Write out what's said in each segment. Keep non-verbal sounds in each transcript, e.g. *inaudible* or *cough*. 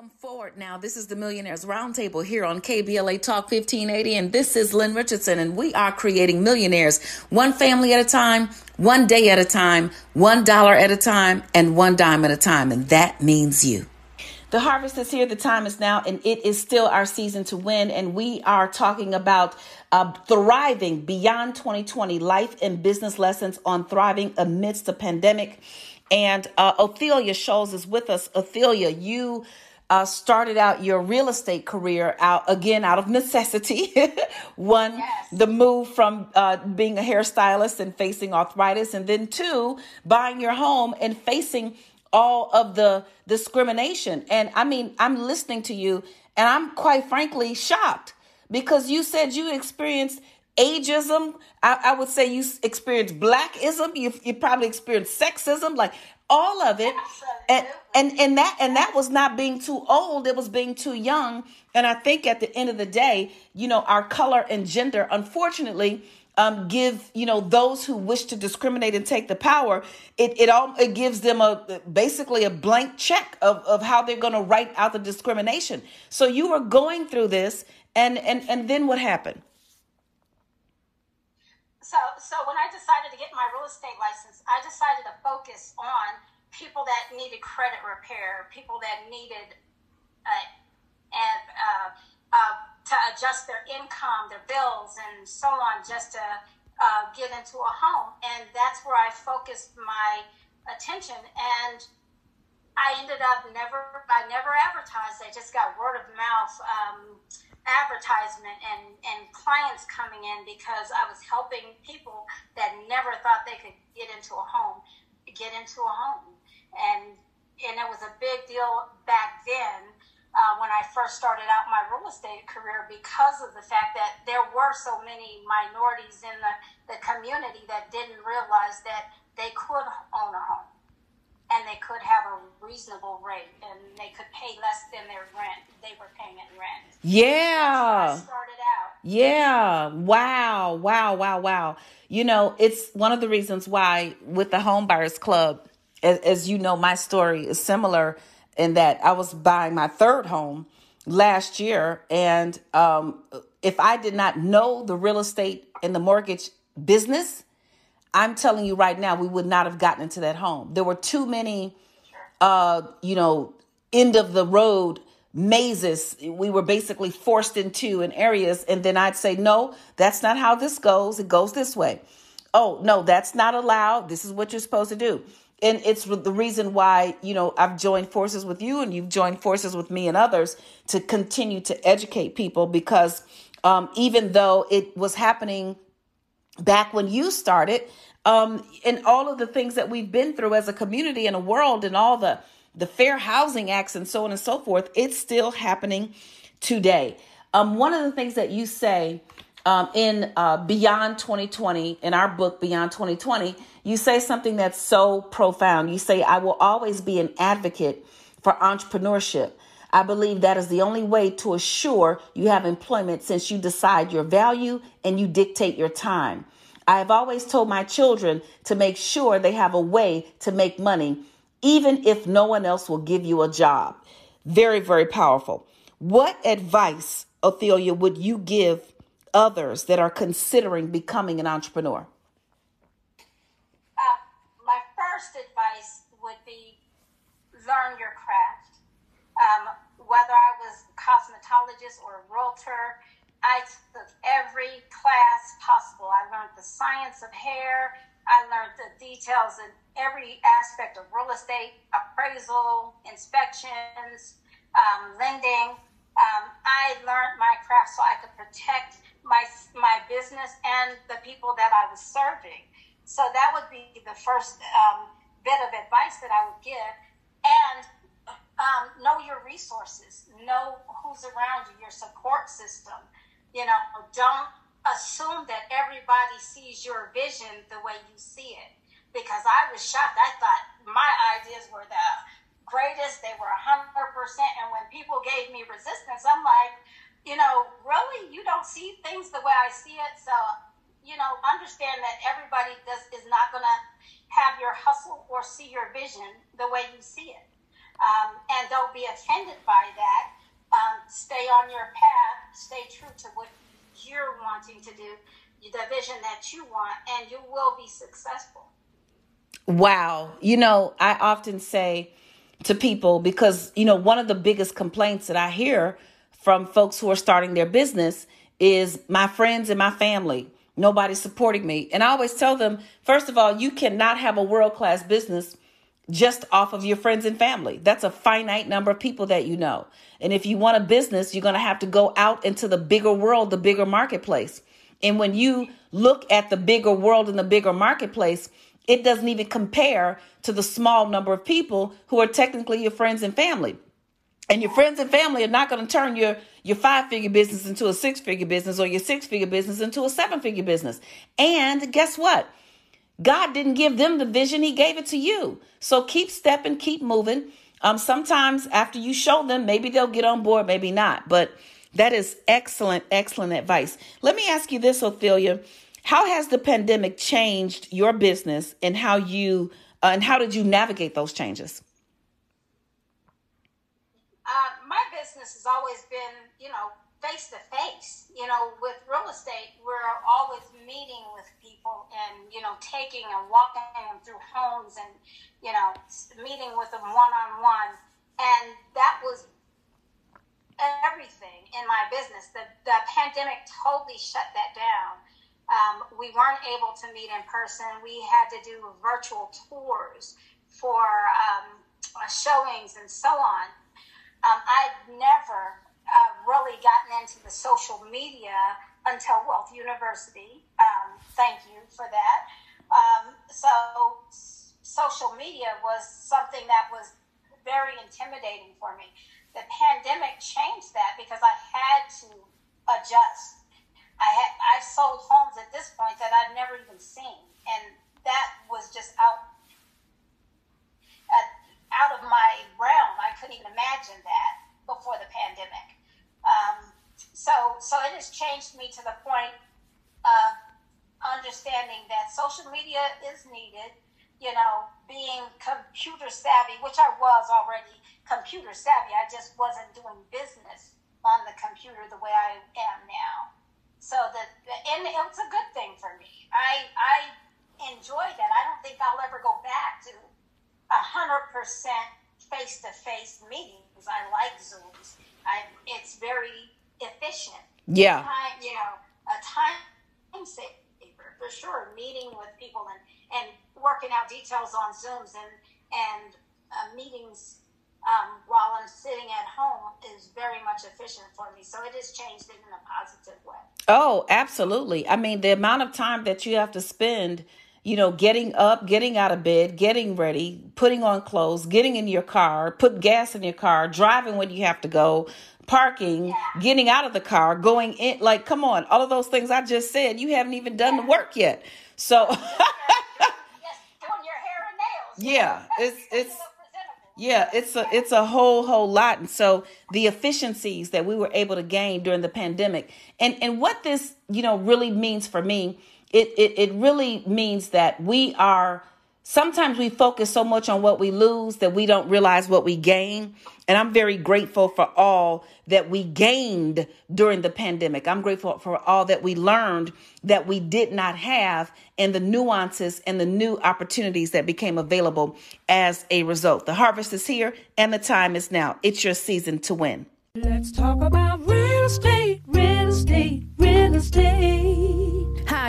Welcome forward now. This is the Millionaires Roundtable here on KBLA Talk 1580, and this is Lynn Richardson, and we are creating millionaires one family at a time, one day at a time, one dollar at a time, and one dime at a time, and that means you. The harvest is here, the time is now, and it is still our season to win. And we are talking about uh, thriving beyond 2020 life and business lessons on thriving amidst the pandemic. And uh, Othelia Scholes is with us. Ophelia, you uh, started out your real estate career out again out of necessity. *laughs* One, yes. the move from uh, being a hairstylist and facing arthritis, and then two, buying your home and facing all of the discrimination. And I mean, I'm listening to you, and I'm quite frankly shocked because you said you experienced ageism. I, I would say you experienced blackism. You, you probably experienced sexism, like all of it. And, and and that and that was not being too old. It was being too young. And I think at the end of the day, you know, our color and gender, unfortunately, um, give you know those who wish to discriminate and take the power it it all it gives them a basically a blank check of, of how they're going to write out the discrimination so you were going through this and and and then what happened so so when I decided to get my real estate license, I decided to focus on people that needed credit repair, people that needed uh, uh, uh, to adjust their income, their bills, and so on, just to uh, get into a home. And that's where I focused my attention. And I ended up never, I never advertised. I just got word of mouth. Um, advertisement and, and clients coming in because I was helping people that never thought they could get into a home, get into a home. And, and it was a big deal back then uh, when I first started out my real estate career because of the fact that there were so many minorities in the, the community that didn't realize that they could own a home and they could have a reasonable rate and they could pay less than their rent they were paying in rent. Yeah. started out. Yeah. Wow. Wow. Wow. Wow. You know, it's one of the reasons why with the Home Buyers Club, as, as you know, my story is similar in that I was buying my third home last year. And um, if I did not know the real estate and the mortgage business, I'm telling you right now, we would not have gotten into that home. There were too many, uh, you know, end of the road mazes we were basically forced into in areas. And then i'd say no that's not how this goes. It goes this way. Oh no that's not allowed. This is what you're supposed to do. And it's the reason why you know i've joined forces with you and you've joined forces with me and others to continue to educate people because um, even though it was happening back when you started um, and all of the things that we've been through as a community and a world and all the the fair housing acts and so on and so forth it's still happening today. Um, one of the things that you say um, in uh, beyond 2020 in our book beyond 2020 you say something that's so profound. You say i will always be an advocate for entrepreneurship I believe that is the only way to assure you have employment since you decide your value and you dictate your time. I have always told my children to make sure they have a way to make money, even if no one else will give you a job. Very, very powerful. What advice, Othelia, would you give others that are considering becoming an entrepreneur? Uh, my first advice would be learn your craft. Um, whether I was cosmetologist or a realtor, I took every class possible. I learned the science of hair. I learned the details in every aspect of real estate, appraisal, inspections, um, lending. Um, I learned my craft so I could protect my my business and the people that I was serving. So that would be the first um, bit of advice that I would give. And um, know your resources, know who's around you, your support system. You know, don't assume that everybody sees your vision the way you see it. Because I was shocked. I thought my ideas were the greatest. They were 100%. And when people gave me resistance, I'm like, you know, really? You don't see things the way I see it? So, you know, understand that everybody does is not going to have your hustle or see your vision the way you see it. Um, and don't be offended by that. Um, stay on your path, stay true to what you're wanting to do, the vision that you want, and you will be successful. Wow. You know, I often say to people because, you know, one of the biggest complaints that I hear from folks who are starting their business is my friends and my family. Nobody's supporting me. And I always tell them, first of all, you cannot have a world class business just off of your friends and family. That's a finite number of people that you know. And if you want a business, you're going to have to go out into the bigger world, the bigger marketplace. And when you look at the bigger world and the bigger marketplace, it doesn't even compare to the small number of people who are technically your friends and family. And your friends and family are not going to turn your your five figure business into a six figure business or your six figure business into a seven figure business. And guess what? God didn't give them the vision, He gave it to you. So keep stepping, keep moving. Um, sometimes after you show them, maybe they'll get on board, maybe not. But that is excellent, excellent advice. Let me ask you this, Ophelia. How has the pandemic changed your business and how you uh, and how did you navigate those changes? Uh, my business has always been, you know, face to face. You know, with real estate, we're always meeting with people and, you know, taking and walking them through homes and, you know, meeting with them one on one. And that was everything in my business. The, the pandemic totally shut that down. Um, we weren't able to meet in person. We had to do virtual tours for um, showings and so on. Um, I'd never uh, really gotten into the social media until Wealth University. Um, thank you for that. Um, so, social media was something that was very intimidating for me. The pandemic changed that because I had to adjust I had I've sold homes at this point that I've never even seen, and that was just out uh, out of my realm. I couldn't even imagine that before the pandemic. So so it has changed me to the point of understanding that social media is needed. You know, being computer savvy, which I was already computer savvy. I just wasn't doing business on the computer the way I am now. So that and it's a good thing for me. I I enjoy that. I don't think I'll ever go back to a hundred percent face to face meetings. I like Zooms. I it's very efficient. Yeah. Time, you know, a time saver for sure. Meeting with people and and working out details on Zooms and and uh, meetings um, while I'm sitting at home is very much efficient for me. So it has changed it in a positive way. Oh, absolutely. I mean, the amount of time that you have to spend, you know, getting up, getting out of bed, getting ready, putting on clothes, getting in your car, put gas in your car, driving when you have to go, parking, yeah. getting out of the car, going in. Like, come on, all of those things I just said, you haven't even done yeah. the work yet. So. *laughs* Yeah, it's it's yeah, it's a it's a whole whole lot. And so the efficiencies that we were able to gain during the pandemic and and what this, you know, really means for me, it it, it really means that we are sometimes we focus so much on what we lose that we don't realize what we gain. And I'm very grateful for all that we gained during the pandemic. I'm grateful for all that we learned that we did not have and the nuances and the new opportunities that became available as a result. The harvest is here and the time is now. It's your season to win. Let's talk about real estate, real estate, real estate.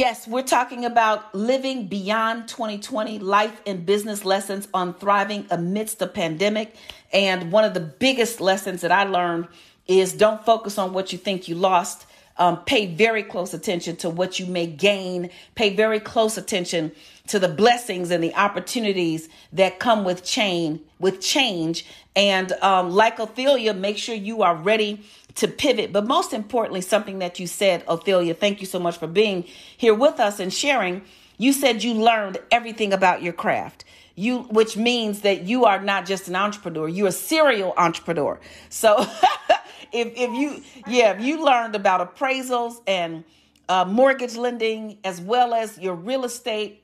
Yes, we're talking about living beyond 2020, life and business lessons on thriving amidst the pandemic. And one of the biggest lessons that I learned is don't focus on what you think you lost. um, pay very close attention to what you may gain. Pay very close attention to the blessings and the opportunities that come with change. With change, and um, like Othelia, make sure you are ready to pivot. But most importantly, something that you said, Othelia, thank you so much for being here with us and sharing. You said you learned everything about your craft you which means that you are not just an entrepreneur you're a serial entrepreneur so *laughs* if if you yeah if you learned about appraisals and uh, mortgage lending as well as your real estate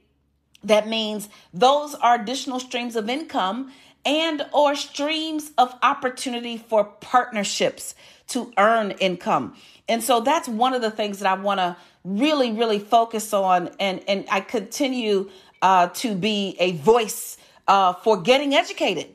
that means those are additional streams of income and or streams of opportunity for partnerships to earn income and so that's one of the things that i want to really really focus on and and i continue uh, to be a voice uh, for getting educated.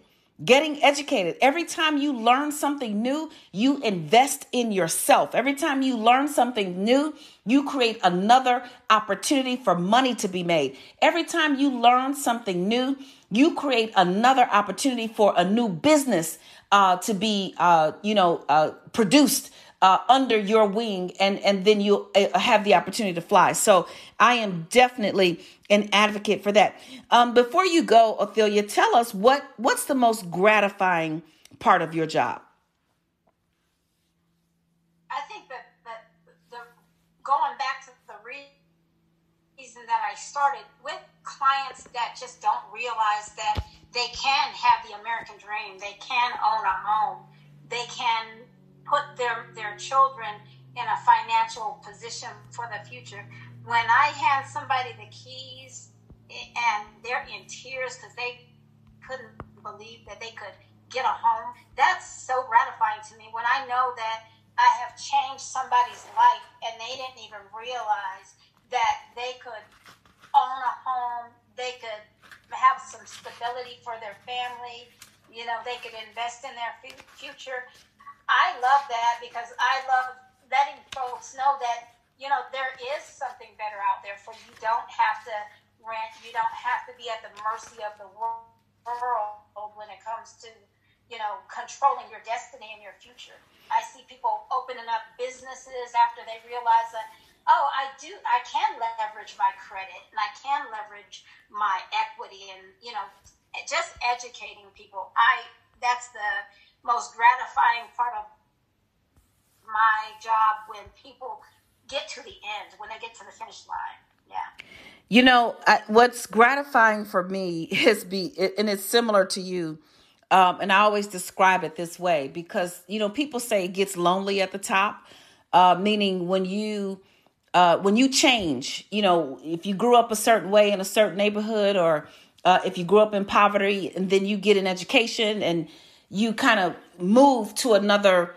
Getting educated. Every time you learn something new, you invest in yourself. Every time you learn something new, you create another opportunity for money to be made. Every time you learn something new, you create another opportunity for a new business uh, to be, uh, you know, uh, produced uh, under your wing and and then you uh, have the opportunity to fly. So i am definitely an advocate for that. Um, before you go Othelia, tell us what what's the most gratifying part of your job? I think that, that the going back to the reason that i started with clients that just don't realize that they can have the american dream they can own a home they can put their, their children in a financial position for the future. When I hand somebody the keys and they're in tears because they couldn't believe that they could get a home, that's so gratifying to me when I know that I have changed somebody's life and they didn't even realize that they could own a home, they could have some stability for their family, you know, they could invest in their future. I love that because I love letting folks know that you know there is something better out there for you. Don't have to rent. You don't have to be at the mercy of the world when it comes to you know controlling your destiny and your future. I see people opening up businesses after they realize that oh I do I can leverage my credit and I can leverage my equity and you know just educating people. I that's the most gratifying part of my job when people get to the end, when they get to the finish line. Yeah. You know, I, what's gratifying for me *laughs* is be, and it's similar to you. Um, and I always describe it this way because you know people say it gets lonely at the top, uh, meaning when you uh, when you change, you know, if you grew up a certain way in a certain neighborhood, or uh, if you grew up in poverty, and then you get an education and you kind of move to another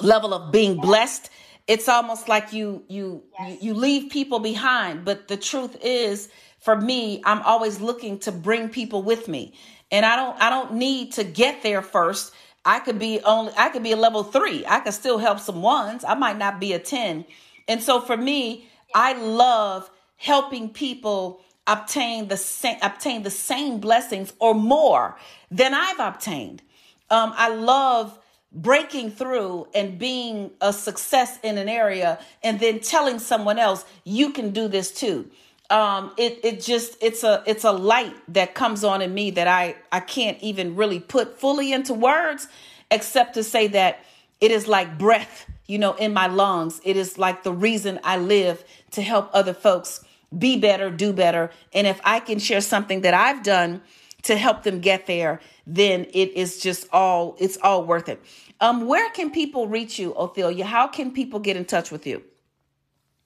level of being blessed it's almost like you you yes. you, leave people behind. But the truth is for me i'm always looking to bring people with me. And i don't i don't need to get there first. I could be only i could be a level three. I could still help some ones. I might not be a 10 and so for me i love helping people obtain the same obtain the same blessings or more than i've obtained. Um, I love breaking through and being a success in an area and then telling someone else you can do this too. Um it it just it's a it's a light that comes on in me that i i can't even really put fully into words except to say that it is like breath you know in my lungs it is like the reason i live to help other folks be better do better and if i can share something that i've done to help them get there then it is just all it's all worth it. Um, where can people reach you, Othelia? How can people get in touch with you?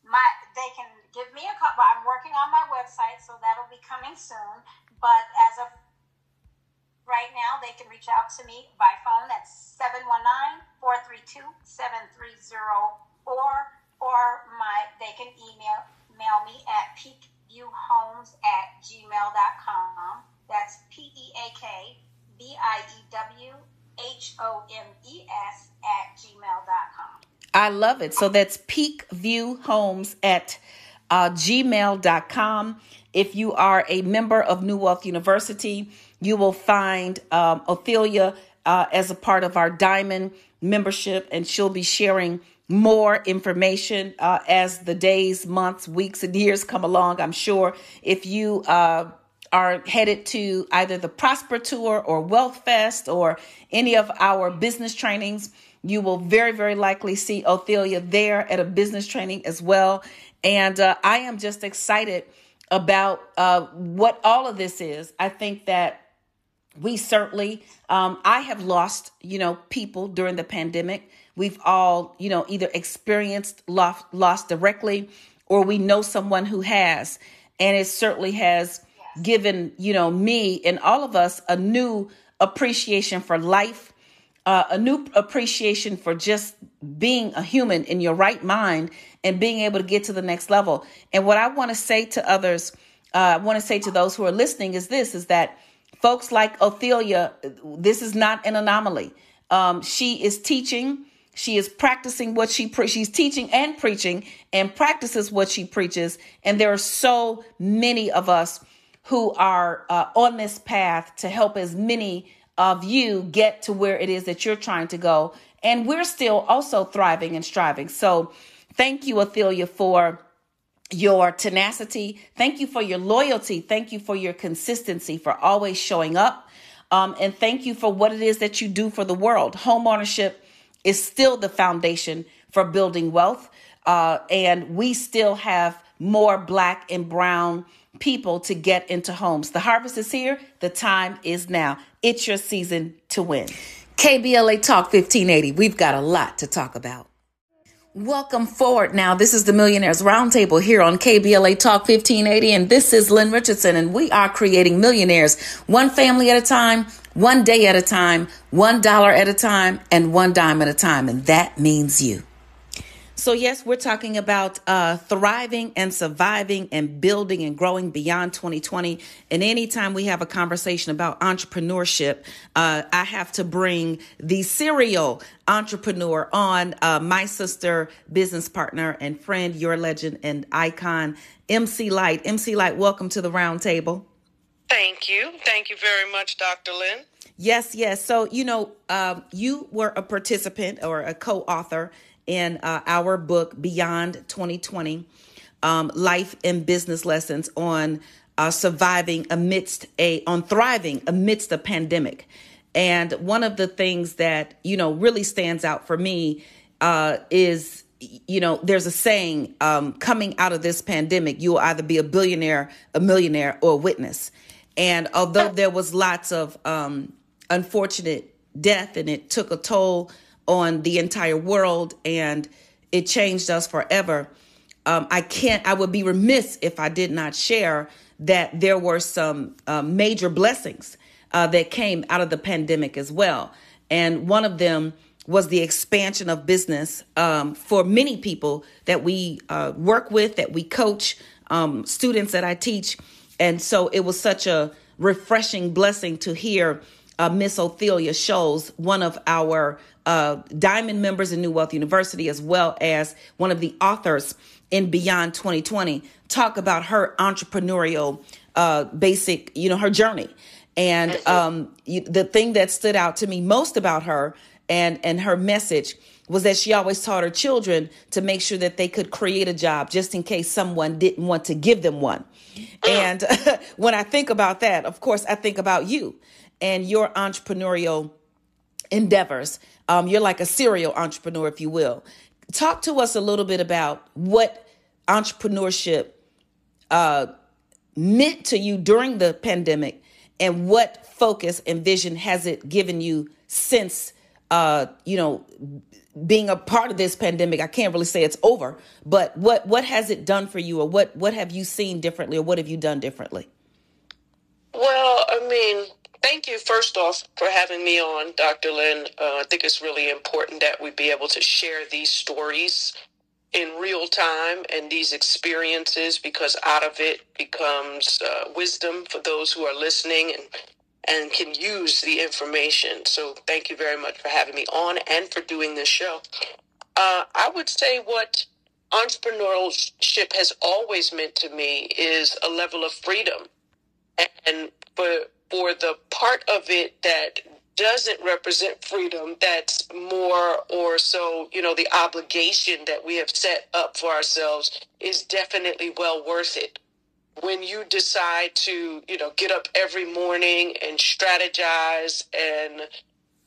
My they can give me a call. I'm working on my website, so that'll be coming soon. But as of right now, they can reach out to me by phone. That's 719-432-7304 or my they can email mail me at peakviewhomes at gmail.com. That's P E A K B I E W H O M E S at gmail.com. I love it. So that's peakviewhomes at uh, gmail.com. If you are a member of New Wealth University, you will find um, Othelia uh, as a part of our Diamond membership, and she'll be sharing more information uh, as the days, months, weeks, and years come along. I'm sure if you uh, are headed to either the Prosper Tour or Wealth Fest or any of our business trainings, you will very, very likely see Ophelia there at a business training as well. And uh, I am just excited about uh, what all of this is. I think that we certainly, um, I have lost, you know, people during the pandemic. We've all, you know, either experienced loss, loss directly or we know someone who has. And it certainly has given, you know, me and all of us a new appreciation for life, uh, a new appreciation for just being a human in your right mind and being able to get to the next level. And what I want to say to others, uh, I want to say to those who are listening is this is that folks like Othelia, this is not an anomaly. Um, she is teaching. She is practicing what she pre- she's teaching and preaching and practices what she preaches. And there are so many of us who are uh, on this path to help as many of you get to where it is that you're trying to go. And we're still also thriving and striving. So thank you, Othelia, for your tenacity. Thank you for your loyalty. Thank you for your consistency, for always showing up. Um, and thank you for what it is that you do for the world. Home ownership is still the foundation for building wealth. Uh, and we still have more black and brown people to get into homes. The harvest is here. The time is now. It's your season to win. KBLA Talk 1580. We've got a lot to talk about. Welcome forward now. This is the Millionaires Roundtable here on KBLA Talk 1580, and this is Lynn Richardson, and we are creating millionaires one family at a time, one day at a time, one dollar at a time, and one dime at a time, and that means you. So, yes, we're talking about uh, thriving and surviving and building and growing beyond 2020. And anytime we have a conversation about entrepreneurship, uh, I have to bring the serial entrepreneur on, uh, my sister, business partner, and friend, your legend and icon, MC Lyte. MC Lyte, welcome to the roundtable. Thank you. Thank you very much, Dr. Lynn. Yes, yes. So, you know, um, you were a participant or a co author in uh, our book, Beyond 2020 um, Life and Business Lessons on uh, Surviving Amidst a, on Thriving Amidst a Pandemic. And one of the things that, you know, really stands out for me uh, is, you know, there's a saying um, coming out of this pandemic, you will either be a billionaire, a millionaire, or a witness. And although there was lots of um, unfortunate death and it took a toll on the entire world and it changed us forever. Um, I can't, I would be remiss if I did not share that there were some uh, major blessings uh, that came out of the pandemic as well. And one of them was the expansion of business um, for many people that we uh, work with, that we coach, um, students that I teach. And so it was such a refreshing blessing to hear uh, Miss Ophelia Scholes, one of our uh, Diamond members in New Wealth University, as well as one of the authors in Beyond 2020, talk about her entrepreneurial uh, basic, you know, her journey. And um, you, the thing that stood out to me most about her and and her message was that she always taught her children to make sure that they could create a job just in case someone didn't want to give them one. Mm. And *laughs* when I think about that, of course, I think about you and your entrepreneurial endeavors. Um, you're like a serial entrepreneur, if you will. Talk to us a little bit about what entrepreneurship uh, meant to you during the pandemic and what focus and vision has it given you since uh, you know being a part of this pandemic i can't really say it's over but what what has it done for you or what what have you seen differently or what have you done differently well i mean Thank you, first off, for having me on, Dr. Lynn. Uh, I think it's really important that we be able to share these stories in real time and these experiences because out of it becomes uh, wisdom for those who are listening and and can use the information. So thank you very much for having me on and for doing this show. Uh, I would say what entrepreneurship has always meant to me is a level of freedom. And for for the part of it that doesn't represent freedom, that's more or so, you know, the obligation that we have set up for ourselves is definitely well worth it. When you decide to, you know, get up every morning and strategize and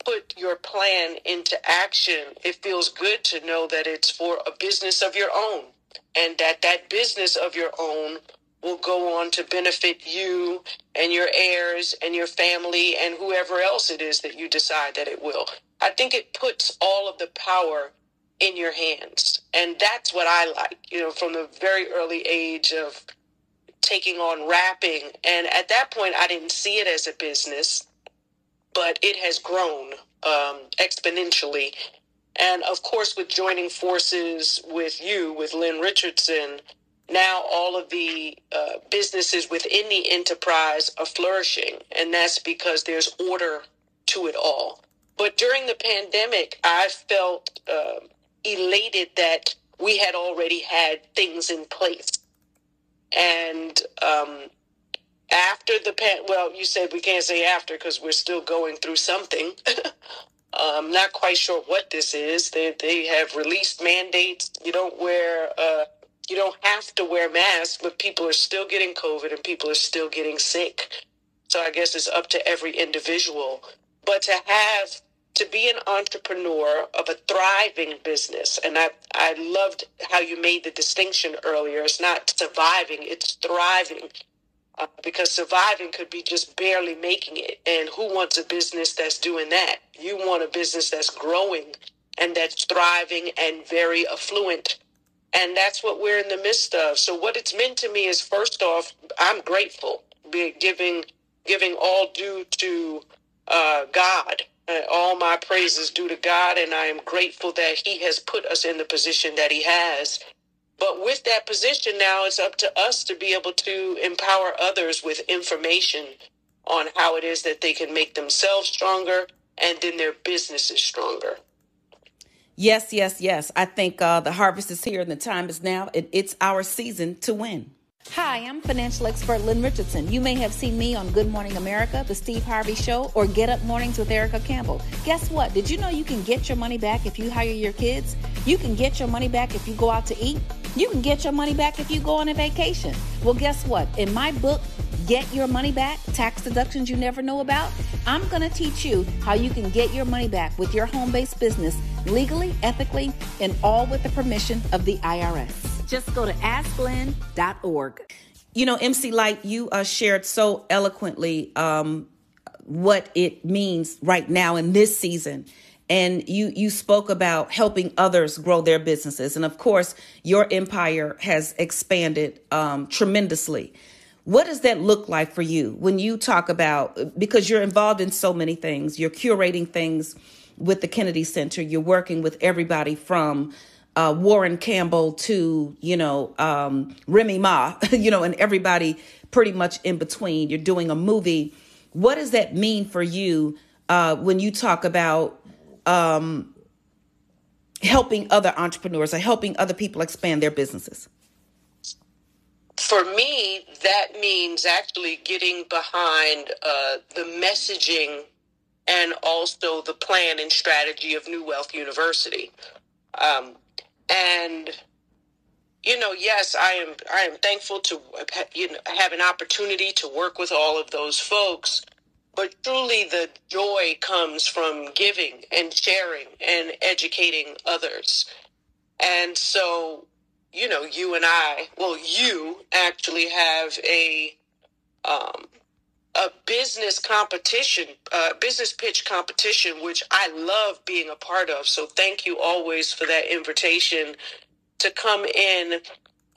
put your plan into action, it feels good to know that it's for a business of your own and that that business of your own will go on to benefit you and your heirs and your family and whoever else it is that you decide that it will. I think it puts all of the power in your hands. And that's what I like, you know, from the very early age of taking on rapping. And at that point, I didn't see it as a business, but it has grown um, exponentially. And of course, with joining forces with you, with Lynn Richardson, now all of the uh, businesses within the enterprise are flourishing, and that's because there's order to it all. But during the pandemic, I felt uh, elated that we had already had things in place. And um, after the pan, well, you said we can't say after because we're still going through something. I'm *laughs* not quite sure what this is. They they have released mandates. You don't wear uh, you don't have to wear masks, but people are still getting COVID and people are still getting sick. So I guess it's up to every individual. But to have to be an entrepreneur of a thriving business, and I I loved how you made the distinction earlier. It's not surviving; it's thriving. Uh, because surviving could be just barely making it. And who wants a business that's doing that? You want a business that's growing and that's thriving and very affluent and that's what we're in the midst of. So what it's meant to me is first off, I'm grateful, giving giving all due to uh, God. Uh, all my praises due to God, and I am grateful that He has put us in the position that He has. But with that position now, it's up to us to be able to empower others with information on how it is that they can make themselves stronger and then their businesses stronger. Yes, yes, yes. I think uh, the harvest is here and the time is now. It, it's our season to win. Hi, I'm financial expert Lynn Richardson. You may have seen me on Good Morning America, The Steve Harvey Show, or Get Up Mornings with Erica Campbell. Guess what? Did you know you can get your money back if you hire your kids? You can get your money back if you go out to eat. You can get your money back if you go on a vacation. Well, guess what? In my book, Get Your Money Back Tax Deductions You Never Know About, I'm going to teach you how you can get your money back with your home based business legally, ethically, and all with the permission of the IRS. Just go to asklynn.org. You know, MC Lyte, you uh, shared so eloquently um, what it means right now in this season and you you spoke about helping others grow their businesses and of course your empire has expanded um, tremendously what does that look like for you when you talk about because you're involved in so many things you're curating things with the Kennedy Center. You're working with everybody from uh, Warren Campbell to, you know, um, Remy Ma, *laughs* you know, and everybody pretty much in between. You're doing a movie. What does that mean for you uh, when you talk about um, helping other entrepreneurs or helping other people expand their businesses? For me, that means actually getting behind uh, the messaging and also the plan and strategy of New Wealth University. Um, and you know, yes, I am. I am thankful to you know have an opportunity to work with all of those folks. But truly, the joy comes from giving and sharing and educating others. And so, you know, you and I, well, you actually have a um, a business competition, uh, business pitch competition, which I love being a part of. So thank you always for that invitation to come in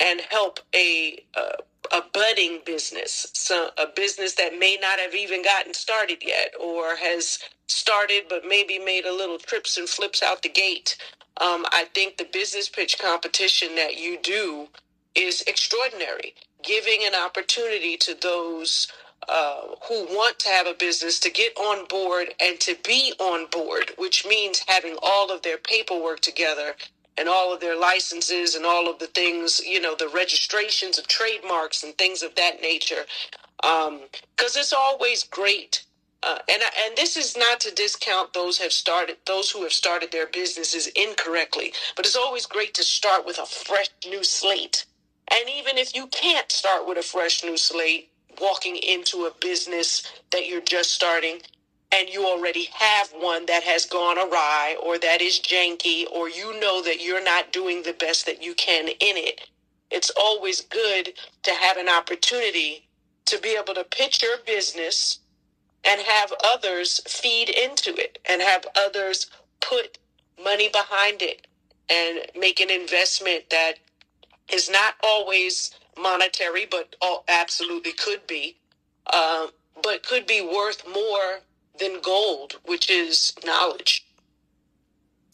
and help a uh, a budding business, so a business that may not have even gotten started yet, or has started but maybe made a little trips and flips out the gate. Um, I think the business pitch competition that you do is extraordinary, giving an opportunity to those uh, who want to have a business to get on board and to be on board, which means having all of their paperwork together and all of their licenses and all of the things, you know, the registrations of trademarks and things of that nature. Because um, it's always great uh, and and this is not to discount those have started those who have started their businesses incorrectly, but it's always great to start with a fresh new slate. And even if you can't start with a fresh new slate, walking into a business that you're just starting, and you already have one that has gone awry or that is janky, or you know that you're not doing the best that you can in it, it's always good to have an opportunity to be able to pitch your business and have others feed into it and have others put money behind it and make an investment that is not always monetary, but absolutely could be, uh, but could be worth more than gold, which is knowledge.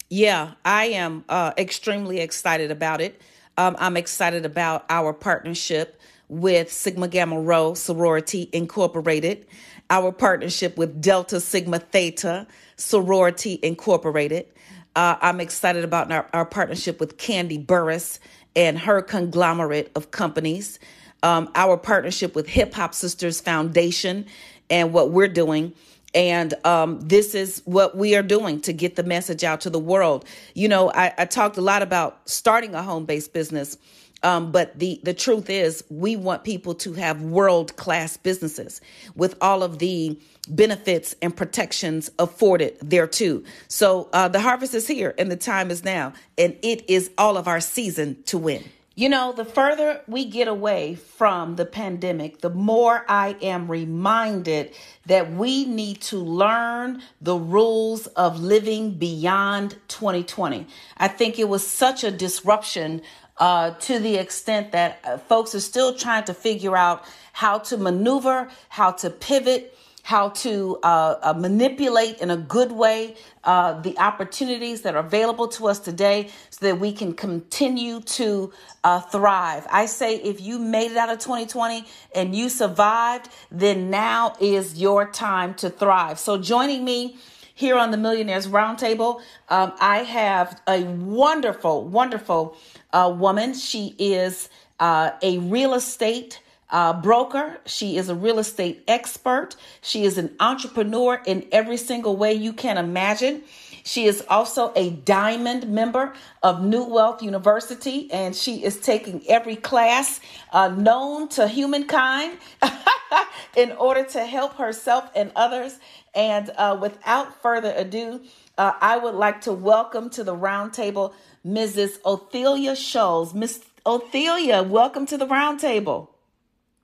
Yeah, I am uh, extremely excited about it. Um, I'm excited about our partnership with Sigma Gamma Rho Sorority Incorporated our partnership with Delta Sigma Theta Sorority Incorporated. Uh, I'm excited about our, our, partnership with Kandi Burruss and her conglomerate of companies. Um, our partnership with Hip Hop Sisters Foundation and what we're doing. And um, this is what we are doing to get the message out to the world. You know, I, I talked a lot about starting a home based business um, but the the truth is, we want people to have world class businesses with all of the benefits and protections afforded there too. So uh, the harvest is here, and the time is now, and it is all of our season to win. You know, the further we get away from the pandemic, the more I am reminded that we need to learn the rules of living beyond 2020. I think it was such a disruption uh, to the extent that uh, folks are still trying to figure out how to maneuver, how to pivot, how to uh, uh, manipulate in a good way uh, the opportunities that are available to us today so that we can continue to uh, thrive. I say if you made it out of 2020 and you survived, then now is your time to thrive. So joining me here on the Millionaires Roundtable, um, I have a wonderful, wonderful uh, woman. She is uh, a real estate uh, broker. She is a real estate expert. She is an entrepreneur in every single way you can imagine. She is also a diamond member of New Wealth University, and she is taking every class uh, known to humankind *laughs* in order to help herself and others. And uh, without further ado, uh, I would like to welcome to the roundtable Mrs. Othelia Scholes. Miss Othelia, welcome to the roundtable.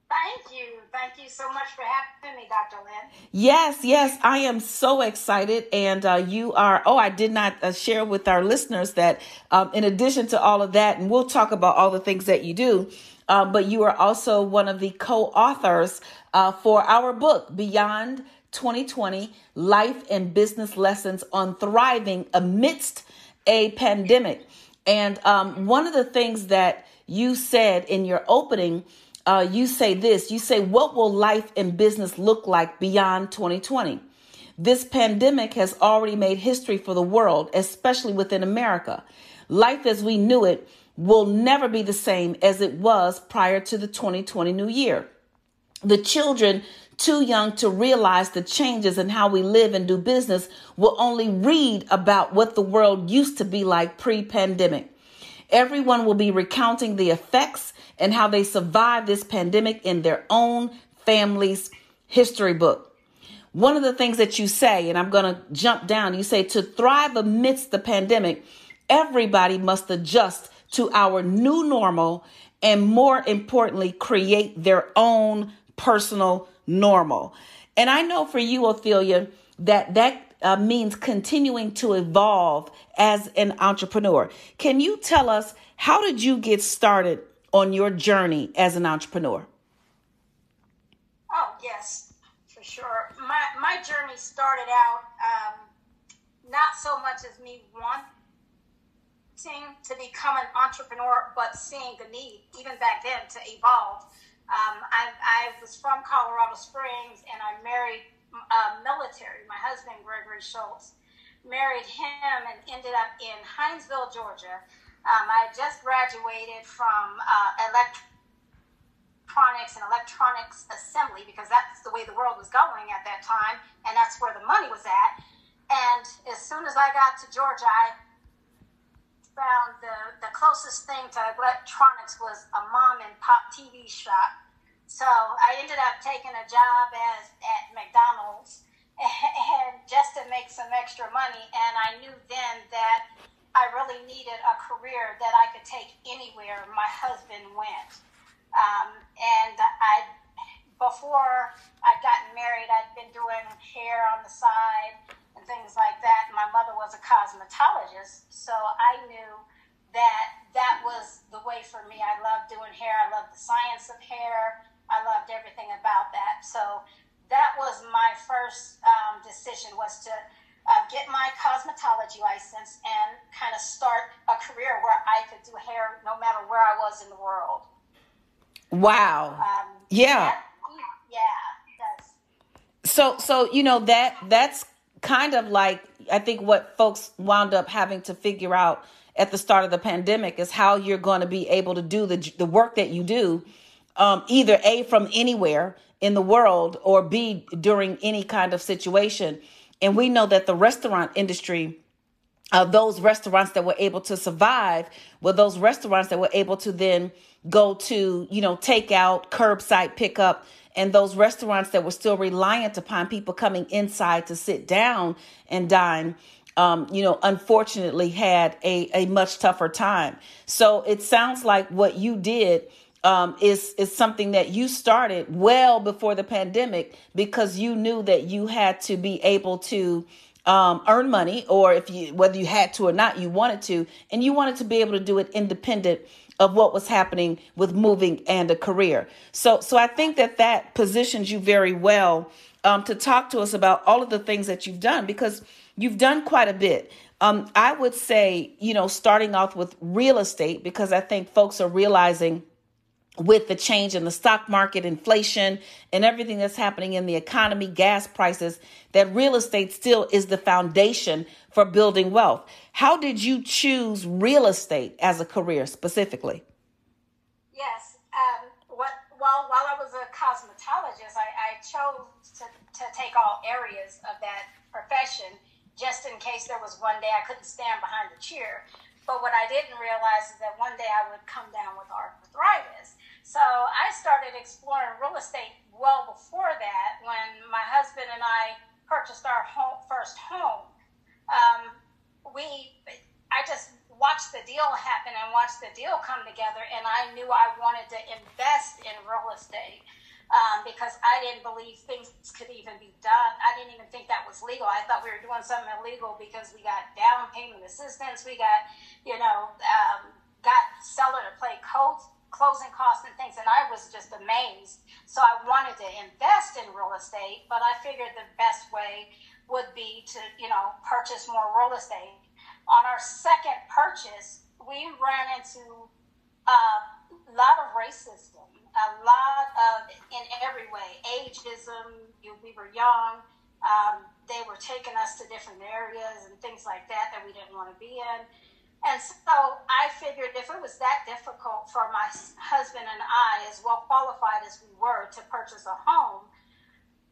Thank you. Thank you so much for having me, Dr. Lynn. Yes, yes, I am so excited. And uh, you are, oh, I did not uh, share with our listeners that um, in addition to all of that, and we'll talk about all the things that you do, uh, but you are also one of the co authors uh, for our book, Beyond 2020 Life and Business Lessons on Thriving Amidst a Pandemic. And um, one of the things that you said in your opening, uh, you say this you say, What will life and business look like beyond 2020? This pandemic has already made history for the world, especially within America. Life as we knew it will never be the same as it was prior to the 2020 new year. The children too young to realize the changes in how we live and do business will only read about what the world used to be like pre pandemic. Everyone will be recounting the effects and how they survived this pandemic in their own family's history book. One of the things that you say, and I'm going to jump down, you say to thrive amidst the pandemic, everybody must adjust to our new normal and more importantly, create their own personal normal. And I know for you, Ophelia, that that uh, means continuing to evolve as an entrepreneur. Can you tell us how did you get started on your journey as an entrepreneur? Oh, yes, for sure. My, my journey started out um, not so much as me wanting to become an entrepreneur, but seeing the need, even back then, to evolve. Um, I, I, was from Colorado Springs and I married uh, military. My husband, Gregory Schultz, married him and ended up in Hinesville, Georgia. Um, I just graduated from uh, electronics and electronics assembly because that's the way the world was going at that time, and that's where the money was at. And as soon as I got to Georgia, I found the, the closest thing to electronics was a mom and pop TV shop. So I ended up taking a job as at McDonald's *laughs* and just to make some extra money. And I knew then that I really needed a career that I could take anywhere my husband went. Um, and I, before I'd gotten married, I'd been doing hair on the side things like that. My mother was a cosmetologist, so I knew that that was the way for me. I loved doing hair. I loved the science of hair. I loved everything about that. So that was my first um, decision was to uh, get my cosmetology license and kind of start a career where I could do hair no matter where I was in the world. Wow. Um, yeah. That, yeah. So, so you know that that's kind of like I think what folks wound up having to figure out at the start of the pandemic is how you're going to be able to do the the work that you do, um, either a from anywhere in the world or b during any kind of situation. And we know that the restaurant industry. Uh, those restaurants that were able to survive were those restaurants that were able to then go to, you know, take out, curbside pickup, and those restaurants that were still reliant upon people coming inside to sit down and dine um, you know, unfortunately had a, a much tougher time. So it sounds like what you did um, is is something that you started well before the pandemic because you knew that you had to be able to um, earn money, or if you whether you had to or not, you wanted to, and you wanted to be able to do it independent of what was happening with moving and a career. So, so I think that that positions you very well um, to talk to us about all of the things that you've done because you've done quite a bit. Um, I would say, you know, starting off with real estate because I think folks are realizing with the change in the stock market, inflation, and everything that's happening in the economy, gas prices, that real estate still is the foundation for building wealth. How did you choose real estate as a career specifically? Yes. Um, what, while, while I was a cosmetologist, I, I chose to, to take all areas of that profession just in case there was one day I couldn't stand behind the chair. But what I didn't realize is that one day I would come down with arthritis. So I started exploring real estate well before that when my husband and I purchased our home, first home um, we, I just watched the deal happen and watched the deal come together, and I knew I wanted to invest in real estate. Um, because I didn't believe things could even be done. I didn't even think that was legal. I thought we were doing something illegal because we got down payment assistance, we got, you know, um, got seller to play codes, closing costs and things, and I was just amazed. So I wanted to invest in real estate, but I figured the best way would be to, you know, purchase more real estate. On our second purchase, we ran into a lot of racism, a lot of, in every way, ageism. We were young. Um, they were taking us to different areas and things like that that we didn't want to be in. And so I figured if it was that difficult for my husband and I, as well qualified as we were, to purchase a home,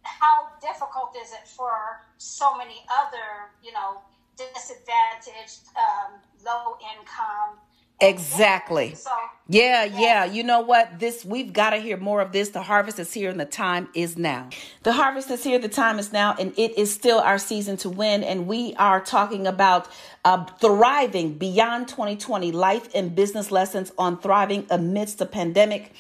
how difficult is it for so many other, you know, disadvantaged, um, low income. Exactly. So, yeah, yeah, yeah. You know what? This we've got to hear more of this. The harvest is here and the time is now. The harvest is here, the time is now, and it is still our season to win. And we are talking about uh, thriving beyond 2020, life and business lessons on thriving amidst the pandemic.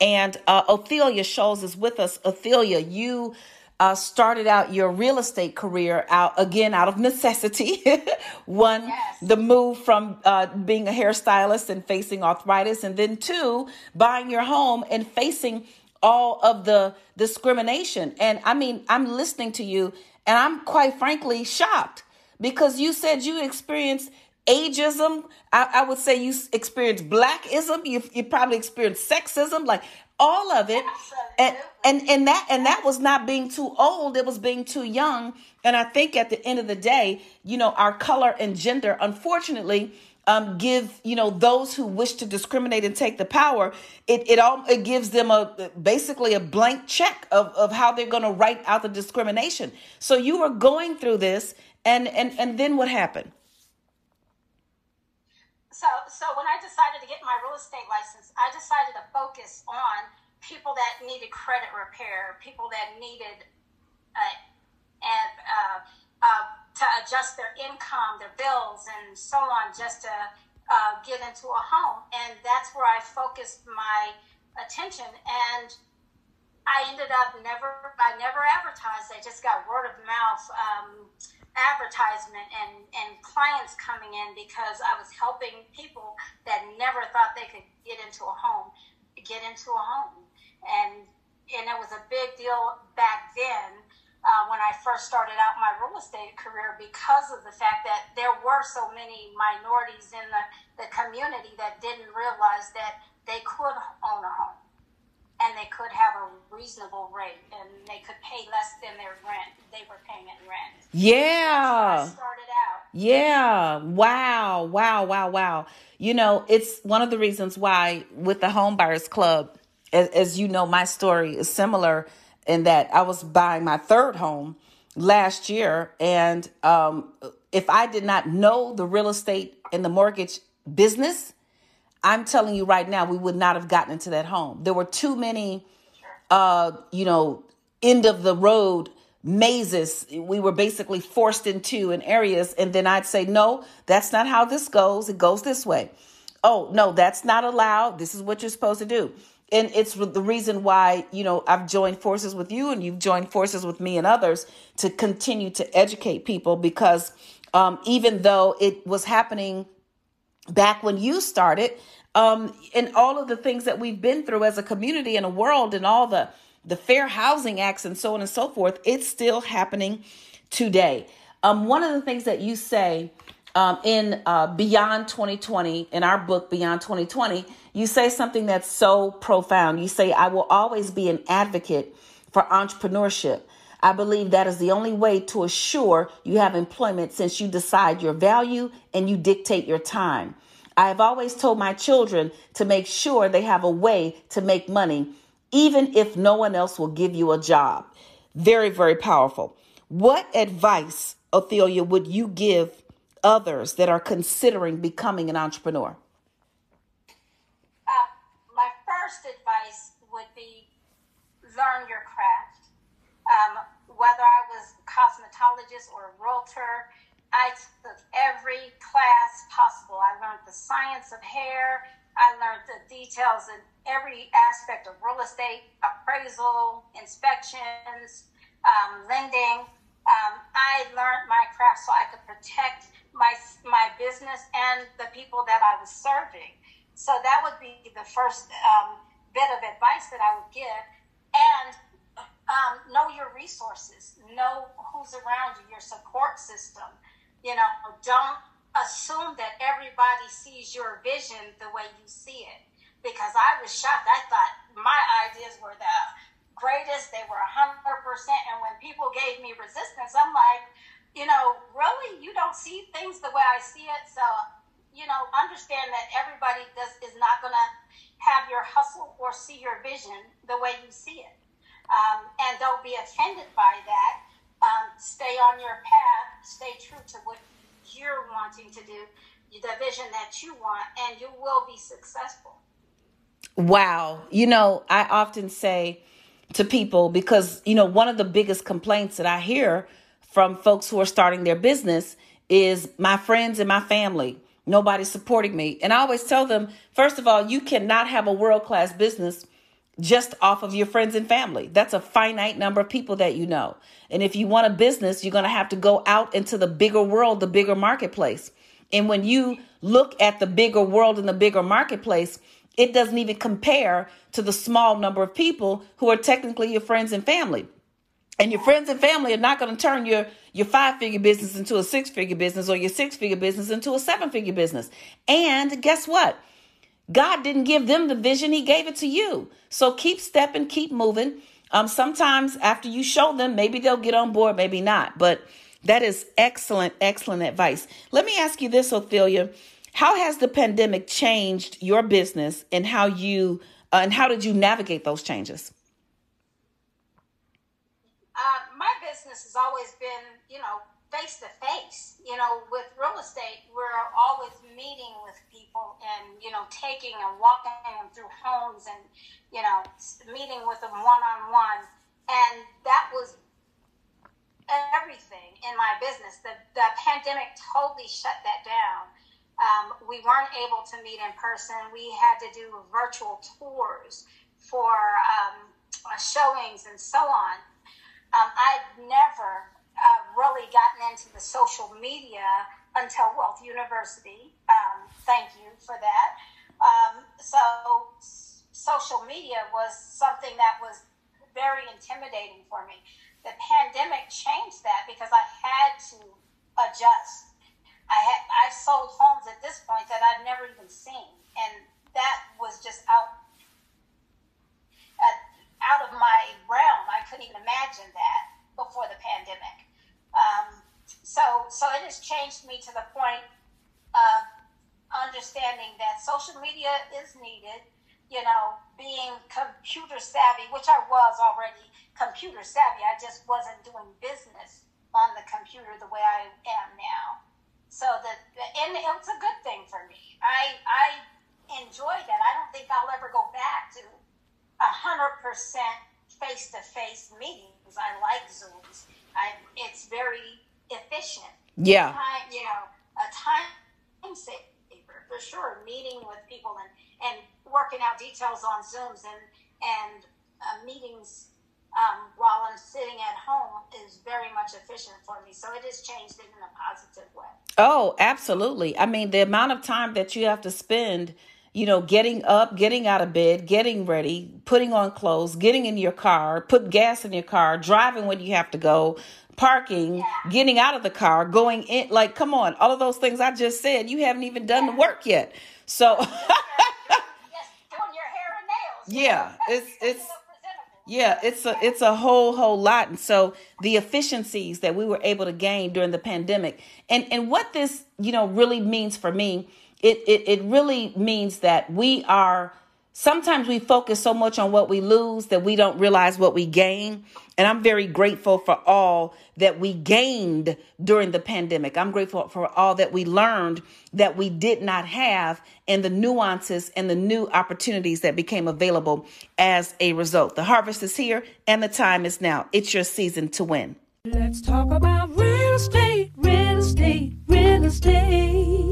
And uh, Ophelia Scholes is with us. Ophelia, you uh, started out your real estate career out again out of necessity. *laughs* One, yes. the move from uh, being a hairstylist and facing arthritis, and then two, buying your home and facing all of the discrimination. And I mean, I'm listening to you, and I'm quite frankly shocked because you said you experienced ageism. I, I, would say you experienced blackism. You, you probably experienced sexism. Like all of it and, and and that and that was not being too old it was being too young and i think at the end of the day you know our color and gender unfortunately um, give you know those who wish to discriminate and take the power it it all it gives them a basically a blank check of, of how they're going to write out the discrimination so you were going through this and and and then what happened so so when i decided to get my real estate license i decided to focus on people that needed credit repair people that needed uh, and uh, uh, to adjust their income, their bills, and so on, just to uh, get into a home. And that's where I focused my attention. And I ended up never, I never advertised. I just got word of mouth um, advertisement and, and clients coming in because I was helping people that never thought they could get into a home, get into a home. And, and it was a big deal back then uh, when I first started out my real estate career because of the fact that there were so many minorities in the, the community that didn't realize that they could own a home and they could have a reasonable rate and they could pay less than their rent they were paying in rent. Yeah. started out. Yeah. Wow. Wow. Wow. Wow. You know, it's one of the reasons why with the Home Buyers Club, as, as you know, my story is similar in that I was buying my third home last year. And um, if I did not know the real estate and the mortgage business, I'm telling you right now, we would not have gotten into that home. There were too many, uh, you know, end of the road mazes we were basically forced into in areas. And then I'd say, no, that's not how this goes. It goes this way. Oh, no, that's not allowed. This is what you're supposed to do and it's the reason why you know I've joined forces with you and you've joined forces with me and others to continue to educate people because um, even though it was happening back when you started um, and all of the things that we've been through as a community and a world and all the the fair housing acts and so on and so forth it's still happening today um, one of the things that you say um, in uh, Beyond 2020, in our book, Beyond 2020, you say something that's so profound. You say, I will always be an advocate for entrepreneurship. I believe that is the only way to assure you have employment since you decide your value and you dictate your time. I have always told my children to make sure they have a way to make money, even if no one else will give you a job. Very, very powerful. What advice, Ophelia, would you give others that are considering becoming an entrepreneur? Uh, my first advice would be learn your craft. Um, whether I was a cosmetologist or a realtor, I took every class possible. I learned the science of hair. I learned the details in every aspect of real estate, appraisal, inspections, um, lending. Um, I learned my craft so I could protect my my business and the people that I was serving. So that would be the first um, bit of advice that I would give, and um, know your resources, know who's around you, your support system. You know, don't assume that everybody sees your vision the way you see it. Because I was shocked. I thought my ideas were the greatest. They were 100%. And when people gave me resistance, I'm like, you know, really, you don't see things the way I see it. So, you know, understand that everybody does is not going to have your hustle or see your vision the way you see it. Um, and don't be offended by that. Um, stay on your path. Stay true to what you're wanting to do, the vision that you want, and you will be successful. Wow. You know, I often say to people because, you know, one of the biggest complaints that I hear from folks who are starting their business is my friends and my family. Nobody's supporting me. And I always tell them, first of all, you cannot have a world class business just off of your friends and family. That's a finite number of people that you know. And if you want a business, you're going to have to go out into the bigger world, the bigger marketplace. And when you look at the bigger world and the bigger marketplace, it doesn't even compare to the small number of people who are technically your friends and family. And your friends and family are not going to turn your, your five figure business into a six figure business or your six figure business into a seven figure business. And guess what? God didn't give them the vision, He gave it to you. So keep stepping, keep moving. Um, sometimes after you show them, maybe they'll get on board, maybe not. But that is excellent, excellent advice. Let me ask you this, Ophelia. How has the pandemic changed your business and how you uh, and how did you navigate those changes? Uh, my business has always been, you know, face to face. You know, with real estate, we're always meeting with people and, you know, taking and walking them through homes and, you know, meeting with them one on one. And that was everything in my business. The, the pandemic totally shut that down. Um, we weren't able to meet in person. We had to do virtual tours for um, showings and so on. Um, I'd never uh, really gotten into the social media until Wealth University. Um, thank you for that. Um, so, social media was something that was very intimidating for me. The pandemic changed that because I had to adjust. I had I've sold homes at this point that I've never even seen, and that was just out uh, out of my realm. I couldn't even imagine that before the pandemic. Um, so, so it has changed me to the point of understanding that social media is needed. You know, being computer savvy, which I was already computer savvy. I just wasn't doing business on the computer the way I am now. So that, and it's a good thing for me. I I enjoy that. I don't think I'll ever go back to a hundred percent face to face meetings. I like Zooms. I, it's very efficient. Yeah. Time, you know, a time saver for sure. Meeting with people and, and working out details on Zooms and, and uh, meetings um, while I'm sitting at home is very much efficient for me. So it has changed it in a positive way. Oh, absolutely. I mean, the amount of time that you have to spend – you know, getting up, getting out of bed, getting ready, putting on clothes, getting in your car, put gas in your car, driving when you have to go, parking, getting out of the car, going in. Like, come on, all of those things I just said, you haven't even done the work yet. So, *laughs* yeah, it's it's yeah, it's a it's a whole whole lot. And so the efficiencies that we were able to gain during the pandemic, and and what this you know really means for me it, it, it really means that we are sometimes we focus so much on what we lose that we don't realize what we gain. And I'm very grateful for all that we gained during the pandemic. I'm grateful for all that we learned that we did not have and the nuances and the new opportunities that became available as a result. The harvest is here and the time is now. It's your season to win. Let's talk about real estate, real estate, real estate.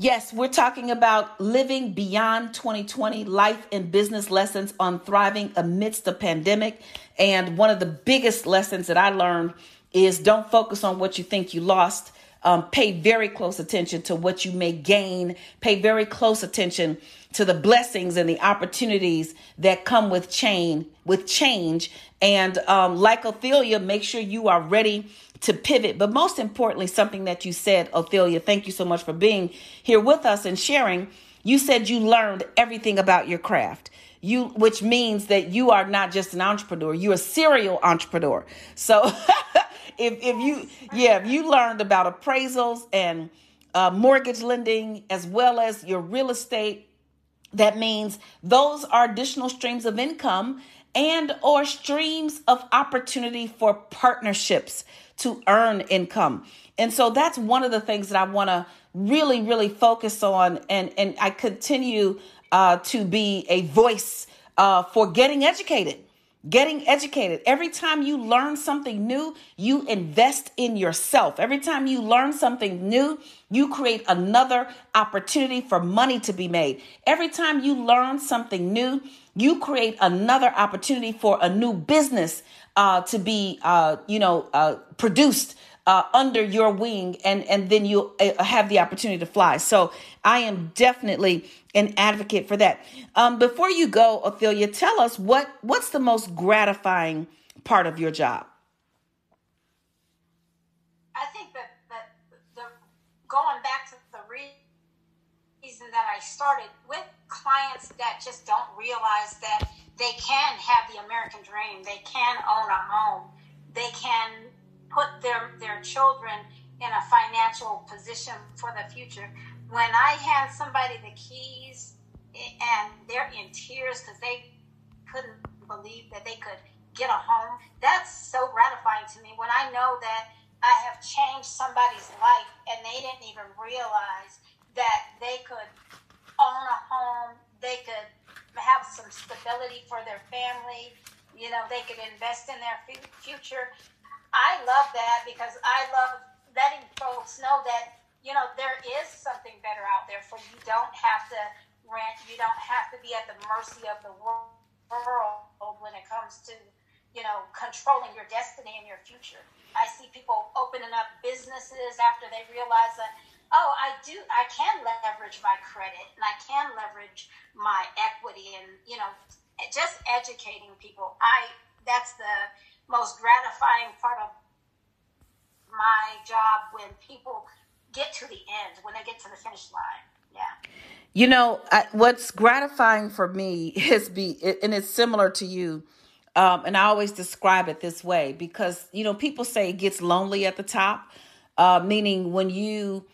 Yes, we're talking about living beyond 2020, life and business lessons on thriving amidst the pandemic. And one of the biggest lessons that I learned is don't focus on what you think you lost. Um, pay very close attention to what you may gain. Pay very close attention to the blessings and the opportunities that come with change. With change, and um, like Ophelia, make sure you are ready to pivot. But most importantly, something that you said, Ophelia, thank you so much for being here with us and sharing. You said you learned everything about your craft. You, which means that you are not just an entrepreneur, you're a serial entrepreneur. So *laughs* if, if you, yeah, if you learned about appraisals and uh, mortgage lending, as well as your real estate, that means those are additional streams of income and or streams of opportunity for partnerships to earn income. And so that's one of the things that I want to really, really focus on. And, and I continue uh, to be a voice uh, for getting educated. Getting educated. Every time you learn something new, you invest in yourself. Every time you learn something new, you create another opportunity for money to be made. Every time you learn something new, you create another opportunity for a new business uh, to be, uh, you know, uh, produced uh, under your wing and and then you uh, have the opportunity to fly. So i am definitely an advocate for that. Um, before you go ophelia tell us what what's the most gratifying part of your job? I think that, that going back to the reason that i started with clients that just don't realize that they can have the american dream. They can own a home. They can put their, their children in a financial position for the future. When I hand somebody the keys and they're in tears because they couldn't believe that they could get a home, that's so gratifying to me when I know that I have changed somebody's life and they didn't even realize that they could own a home, they could have some stability for their family, you know, they could invest in their future. I love that because I love letting folks know that you know there is something better out there for you. Don't have to rent. You don't have to be at the mercy of the world when it comes to you know controlling your destiny and your future. I see people opening up businesses after they realize that oh I do I can leverage my credit and I can leverage my equity and you know just educating people. I that's the most gratifying part of my job when people get to the end, when they get to the finish line. Yeah. You know, I, what's gratifying for me *laughs* is be, and it's similar to you. Um, and I always describe it this way because you know people say it gets lonely at the top, uh, meaning when you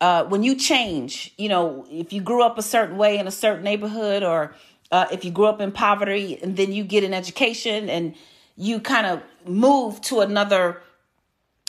uh, when you change, you know, if you grew up a certain way in a certain neighborhood, or uh, if you grew up in poverty and then you get an education and you kind of move to another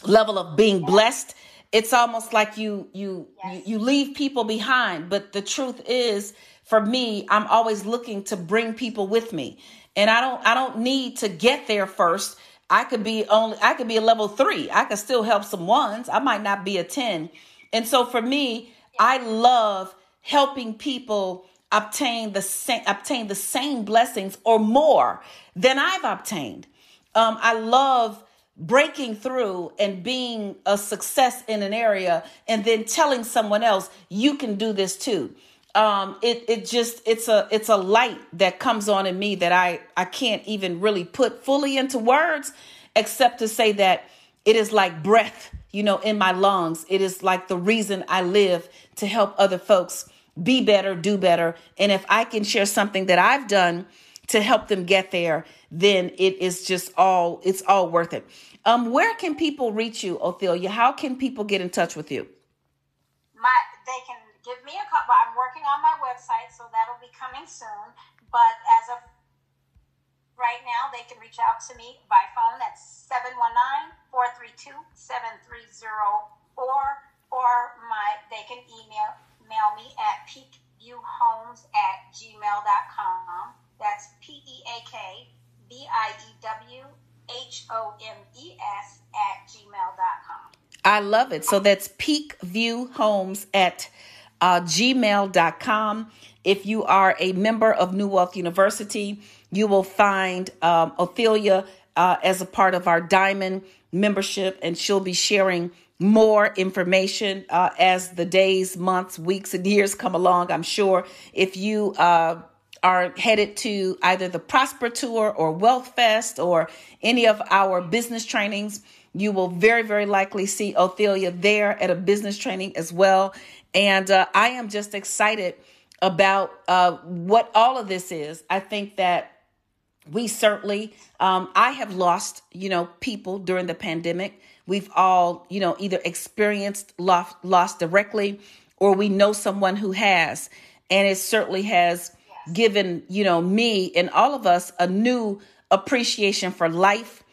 level of being blessed it's almost like you you yes. you, leave people behind. But the truth is for me i'm always looking to bring people with me. And i don't i don't need to get there first. I could be only i could be a level three. I could still help some ones. I might not be a 10 and so for me i love helping people obtain the same obtain the same blessings or more than i've obtained um, I love breaking through and being a success in an area and then telling someone else you can do this too. Um it it just it's a it's a light that comes on in me that i i can't even really put fully into words except to say that it is like breath you know in my lungs. It is like the reason i live to help other folks be better do better. And if i can share something that i've done to help them get there then it is just all it's all worth it. Um, where can people reach you, Ophelia? How can people get in touch with you? My they can give me a call. I'm working on my website, so that'll be coming soon. But as of right now, they can reach out to me by phone. That's 719-432-7304 or my they can email mail me at peakviewhomes at gmail.com. That's P-E-A-K B I E W H O M E S at gmail.com. I love it. So that's peakviewhomes at uh, gmail.com. If you are a member of New Wealth University, you will find um, Ophelia uh, as a part of our Diamond membership, and she'll be sharing more information uh, as the days, months, weeks, and years come along. I'm sure if you uh, are headed to either the Prosper Tour or Wealth Fest or any of our business trainings, you will very, very likely see Ophelia there at a business training as well. And uh, I am just excited about uh, what all of this is. I think that we certainly, um, I have lost, you know, people during the pandemic. We've all, you know, either experienced loss, loss directly or we know someone who has. And it certainly has given, you know, me and all of us a new appreciation for life,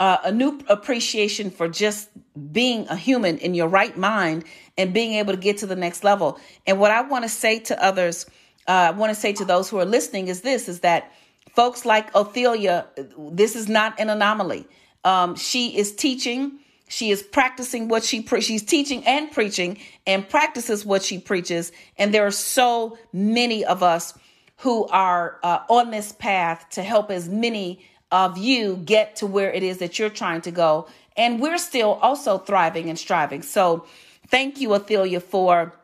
uh, a new appreciation for just being a human in your right mind and being able to get to the next level. And what I want to say to others, uh, I want to say to those who are listening is this, is that folks like Ophelia, this is not an anomaly. Um, she is teaching. She is practicing what she pre- she's teaching and preaching and practices what she preaches. And there are so many of us who are uh, on this path to help as many of you get to where it is that you're trying to go. And we're still also thriving and striving. So thank you, Ophelia, for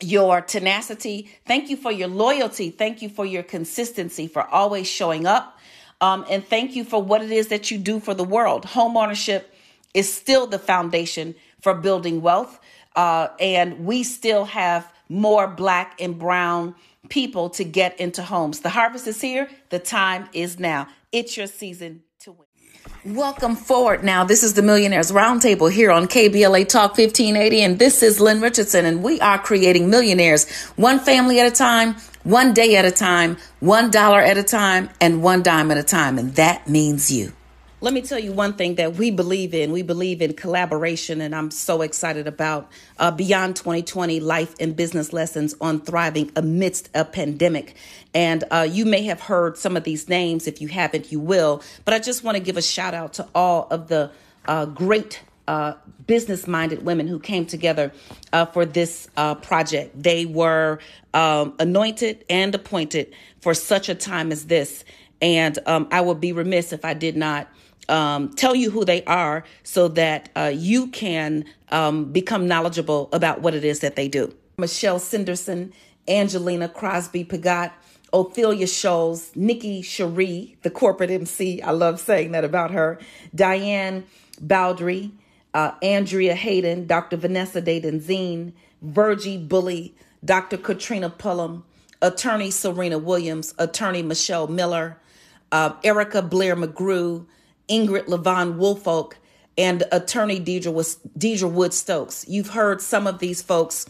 your tenacity. Thank you for your loyalty. Thank you for your consistency, for always showing up. Um, and thank you for what it is that you do for the world. Home ownership is still the foundation for building wealth. Uh, and we still have more black and brown people to get into homes. The harvest is here. The time is now. It's your season to win. Welcome forward now. This is the Millionaires Roundtable here on KBLA Talk 1580. And this is Lynn Richardson. And we are creating millionaires one family at a time, one day at a time, one dollar at a time, and one dime at a time. And that means you. Let me tell you one thing that we believe in. We believe in collaboration, and I'm so excited about uh, Beyond 2020 Life and Business Lessons on Thriving Amidst a Pandemic. And uh, you may have heard some of these names. If you haven't, you will. But I just want to give a shout out to all of the uh, great uh, business minded women who came together uh, for this uh, project. They were um, anointed and appointed for such a time as this. And um, I would be remiss if I did not um, tell you who they are so that uh, you can um, become knowledgeable about what it is that they do. Michelle Cinderson, Angelina Crosby Pagat, Ophelia Scholes, Nikki Cherie, the corporate MC. I love saying that about her. Diane Bowdry, uh, Andrea Hayden, Dr. Vanessa Dayden Virgie Bully, Dr. Katrina Pullum, Attorney Serena Williams, Attorney Michelle Miller, uh, Erica Blair McGrew, Ingrid Levon Woolfolk, and attorney Deidre, Deidre Wood Stokes. You've heard some of these folks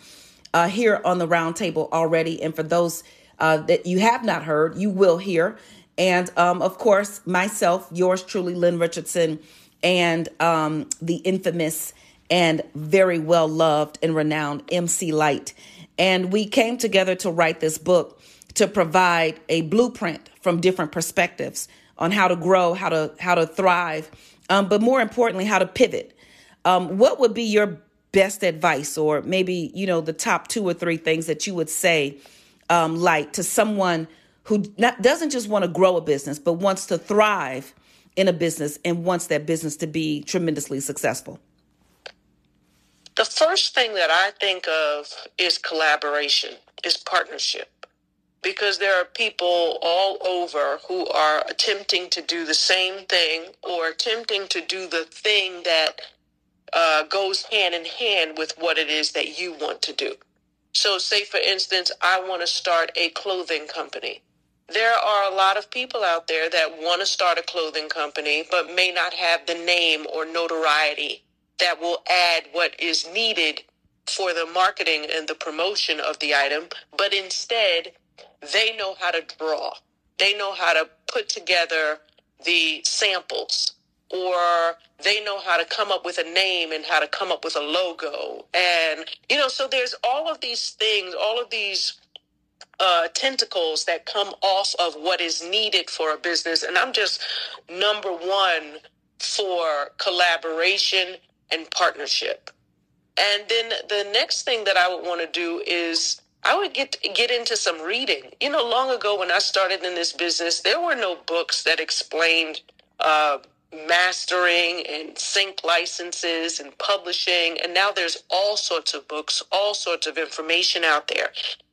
uh, here on the roundtable already. And for those uh, that you have not heard, you will hear. And um, of course, myself, yours truly, Lynn Richardson, and um, the infamous and very well loved and renowned MC Lyte. And we came together to write this book to provide a blueprint from different perspectives on how to grow, how to how to thrive, um, but more importantly, how to pivot. Um, what would be your best advice, or maybe you know the top two or three things that you would say, um, like to someone who not, doesn't just want to grow a business, but wants to thrive in a business and wants that business to be tremendously successful? The first thing that I think of is collaboration, is partnership because there are people all over who are attempting to do the same thing or attempting to do the thing that uh, goes hand in hand with what it is that you want to do. So, say for instance, I want to start a clothing company. There are a lot of people out there that want to start a clothing company, but may not have the name or notoriety that will add what is needed for the marketing and the promotion of the item, but instead they know how to draw. They know how to put together the samples or they know how to come up with a name and how to come up with a logo. And, you know, so there's all of these things, all of these uh, tentacles that come off of what is needed for a business. And I'm just number one for collaboration and partnership. And then the next thing that I would want to do is I would get get into some reading. You know, long ago when I started in this business, there were no books that explained uh, mastering and sync licenses and publishing, and now there's all sorts of books, all sorts of information out there.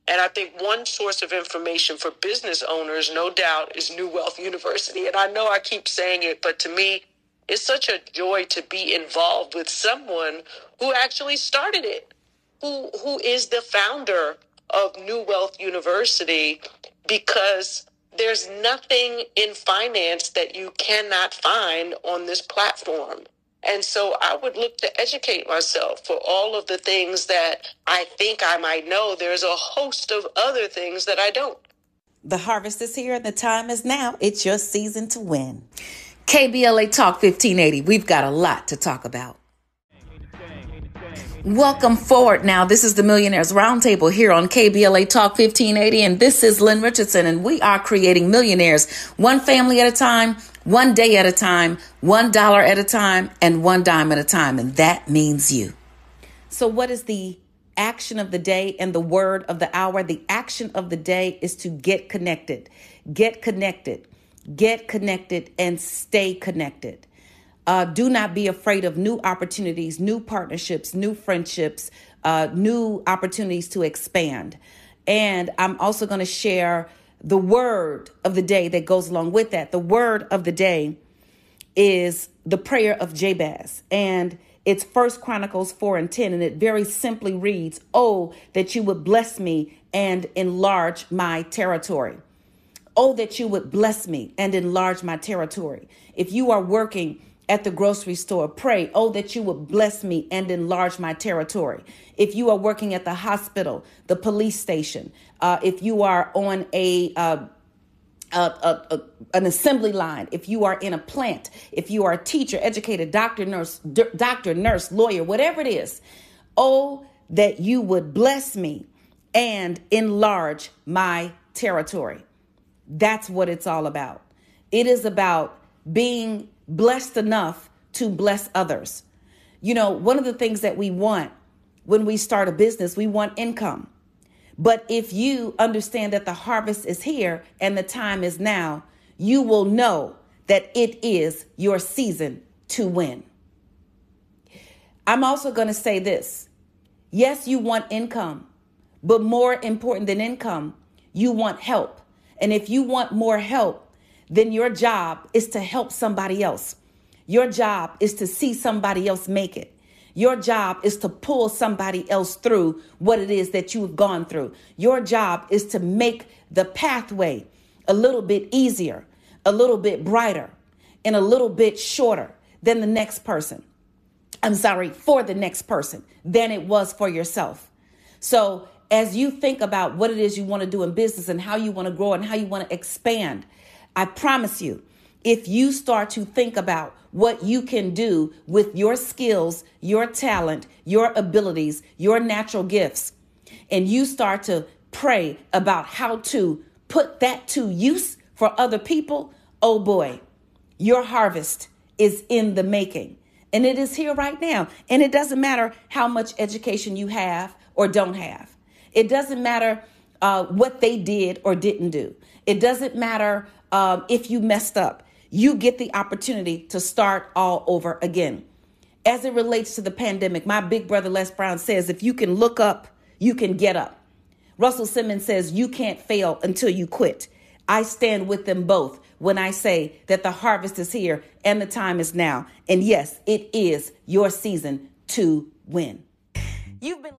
And I think one source of information for business owners, no doubt, is New Wealth *laughs* University. And I know I keep saying it, but to me, it's such a joy to be involved with someone who actually started it, who who is the founder of New Wealth University because there's nothing in finance that you cannot find on this platform. And so I would look to educate myself for all of the things that I think I might know. There's a host of other things that I don't. The harvest is here and the time is now. It's your season to win. KBLA Talk 1580. We've got a lot to talk about. Welcome forward now. This is the Millionaires Roundtable here on KBLA Talk 1580, and this is Lynn Richardson, and we are creating millionaires one family at a time, one day at a time, one dollar at a time, and one dime at a time, and that means you. So, what is the action of the day and the word of the hour? The action of the day is to get connected. Get connected. get connected, and stay connected. Uh, do not be afraid of new opportunities, new partnerships, new friendships, uh, new opportunities to expand. And I'm also going to share the word of the day that goes along with that. The word of the day is the prayer of Jabez. And it's First Chronicles 4 and 10, and it very simply reads, Oh, that you would bless me and enlarge my territory. Oh, that you would bless me and enlarge my territory. If you are working at the grocery store, pray, oh, that you would bless me and enlarge my territory. If you are working at the hospital, the police station, uh, if you are on a uh, a, a, a, an assembly line, if you are in a plant, if you are a teacher, educator, doctor, nurse, d- doctor, nurse, lawyer, whatever it is, oh, that you would bless me and enlarge my territory. That's what it's all about. It is about being blessed enough to bless others. You know, one of the things that we want when we start a business, we want income. But if you understand that the harvest is here and the time is now, you will know that it is your season to win. I'm also going to say this yes, you want income, but more important than income, you want help. And if you want more help, then your job is to help somebody else. Your job is to see somebody else make it. Your job is to pull somebody else through what it is that you've gone through. Your job is to make the pathway a little bit easier, a little bit brighter, and a little bit shorter than the next person. I'm sorry, for the next person than it was for yourself. So, as you think about what it is you want to do in business and how you want to grow and how you want to expand, I promise you, if you start to think about what you can do with your skills, your talent, your abilities, your natural gifts, and you start to pray about how to put that to use for other people, oh boy, your harvest is in the making. And it is here right now. And it doesn't matter how much education you have or don't have. It doesn't matter uh, what they did or didn't do. It doesn't matter um, if you messed up. You get the opportunity to start all over again. As it relates to the pandemic, my big brother Les Brown says if you can look up, you can get up. Russell Simmons says you can't fail until you quit. I stand with them both when I say that the harvest is here and the time is now. And yes, it is your season to win. You've been